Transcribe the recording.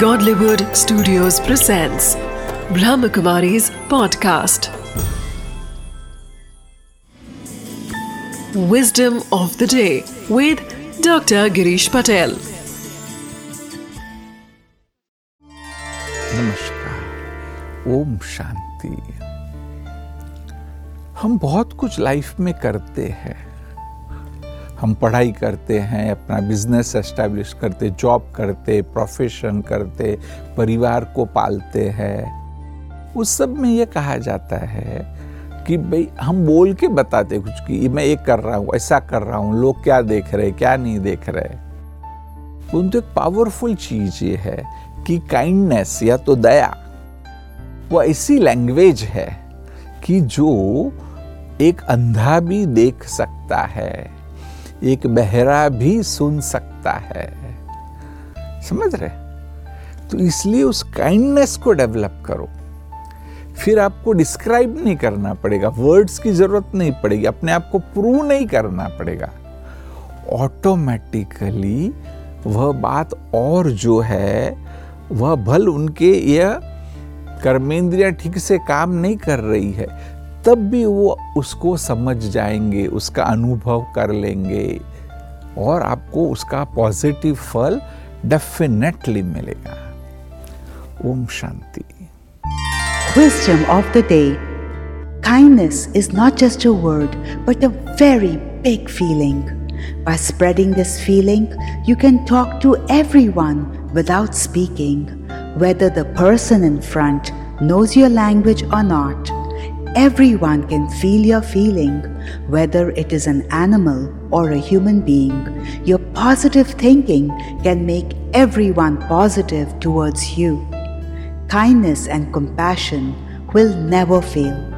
Godlywood Studios presents Brahmakumari's podcast. Wisdom of the day with Dr. Girish Patel. नमस्कार ओम शांति हम बहुत कुछ life में करते हैं हम पढ़ाई करते हैं, अपना बिज़नेस एस्टेब्लिश करते जॉब करते प्रोफेशन करते, परिवार को पालते हैं। उस सब में ये कहा जाता है कि भाई हम बोल के बताते कुछ कि मैं ये कर रहा हूँ, ऐसा कर रहा हूँ, लोग क्या देख रहे हैं क्या नहीं देख रहे। परंतु एक पावरफुल चीज़ ये है कि काइंडनेस या तो दया, वो ऐसी लैंग्वेज है कि जो एक अंधा भी देख सकता है। एक बहरा भी सुन सकता है। समझ रहे? तो इसलिए उस काइंडनेस को डेवलप करो। फिर आपको डिस्क्राइब नहीं करना पड़ेगा वर्ड्स की ज़रूरत नहीं पड़ेगी, अपने आप को प्रूव नहीं करना पड़ेगा। ऑटोमेटिकली वह बात और जो है, वह भल उनके यह कर्मेंद्रियाँ ठीक से काम नहीं कर रही है। तब भी वो उसको समझ जाएँगे उसका अनुभव कर लेंगे और आपको उसका पॉजिटिव फल डेफिनेटली मिलेगा Om Shanti Wisdom of the day Kindness is not just a word, but a very big feeling. By spreading this feeling, you can talk to everyone without speaking, whether the person in front knows your language or not. Everyone can feel your feeling, whether it is an animal or a human being. Your positive thinking can make everyone positive towards you. Kindness and compassion will never fail.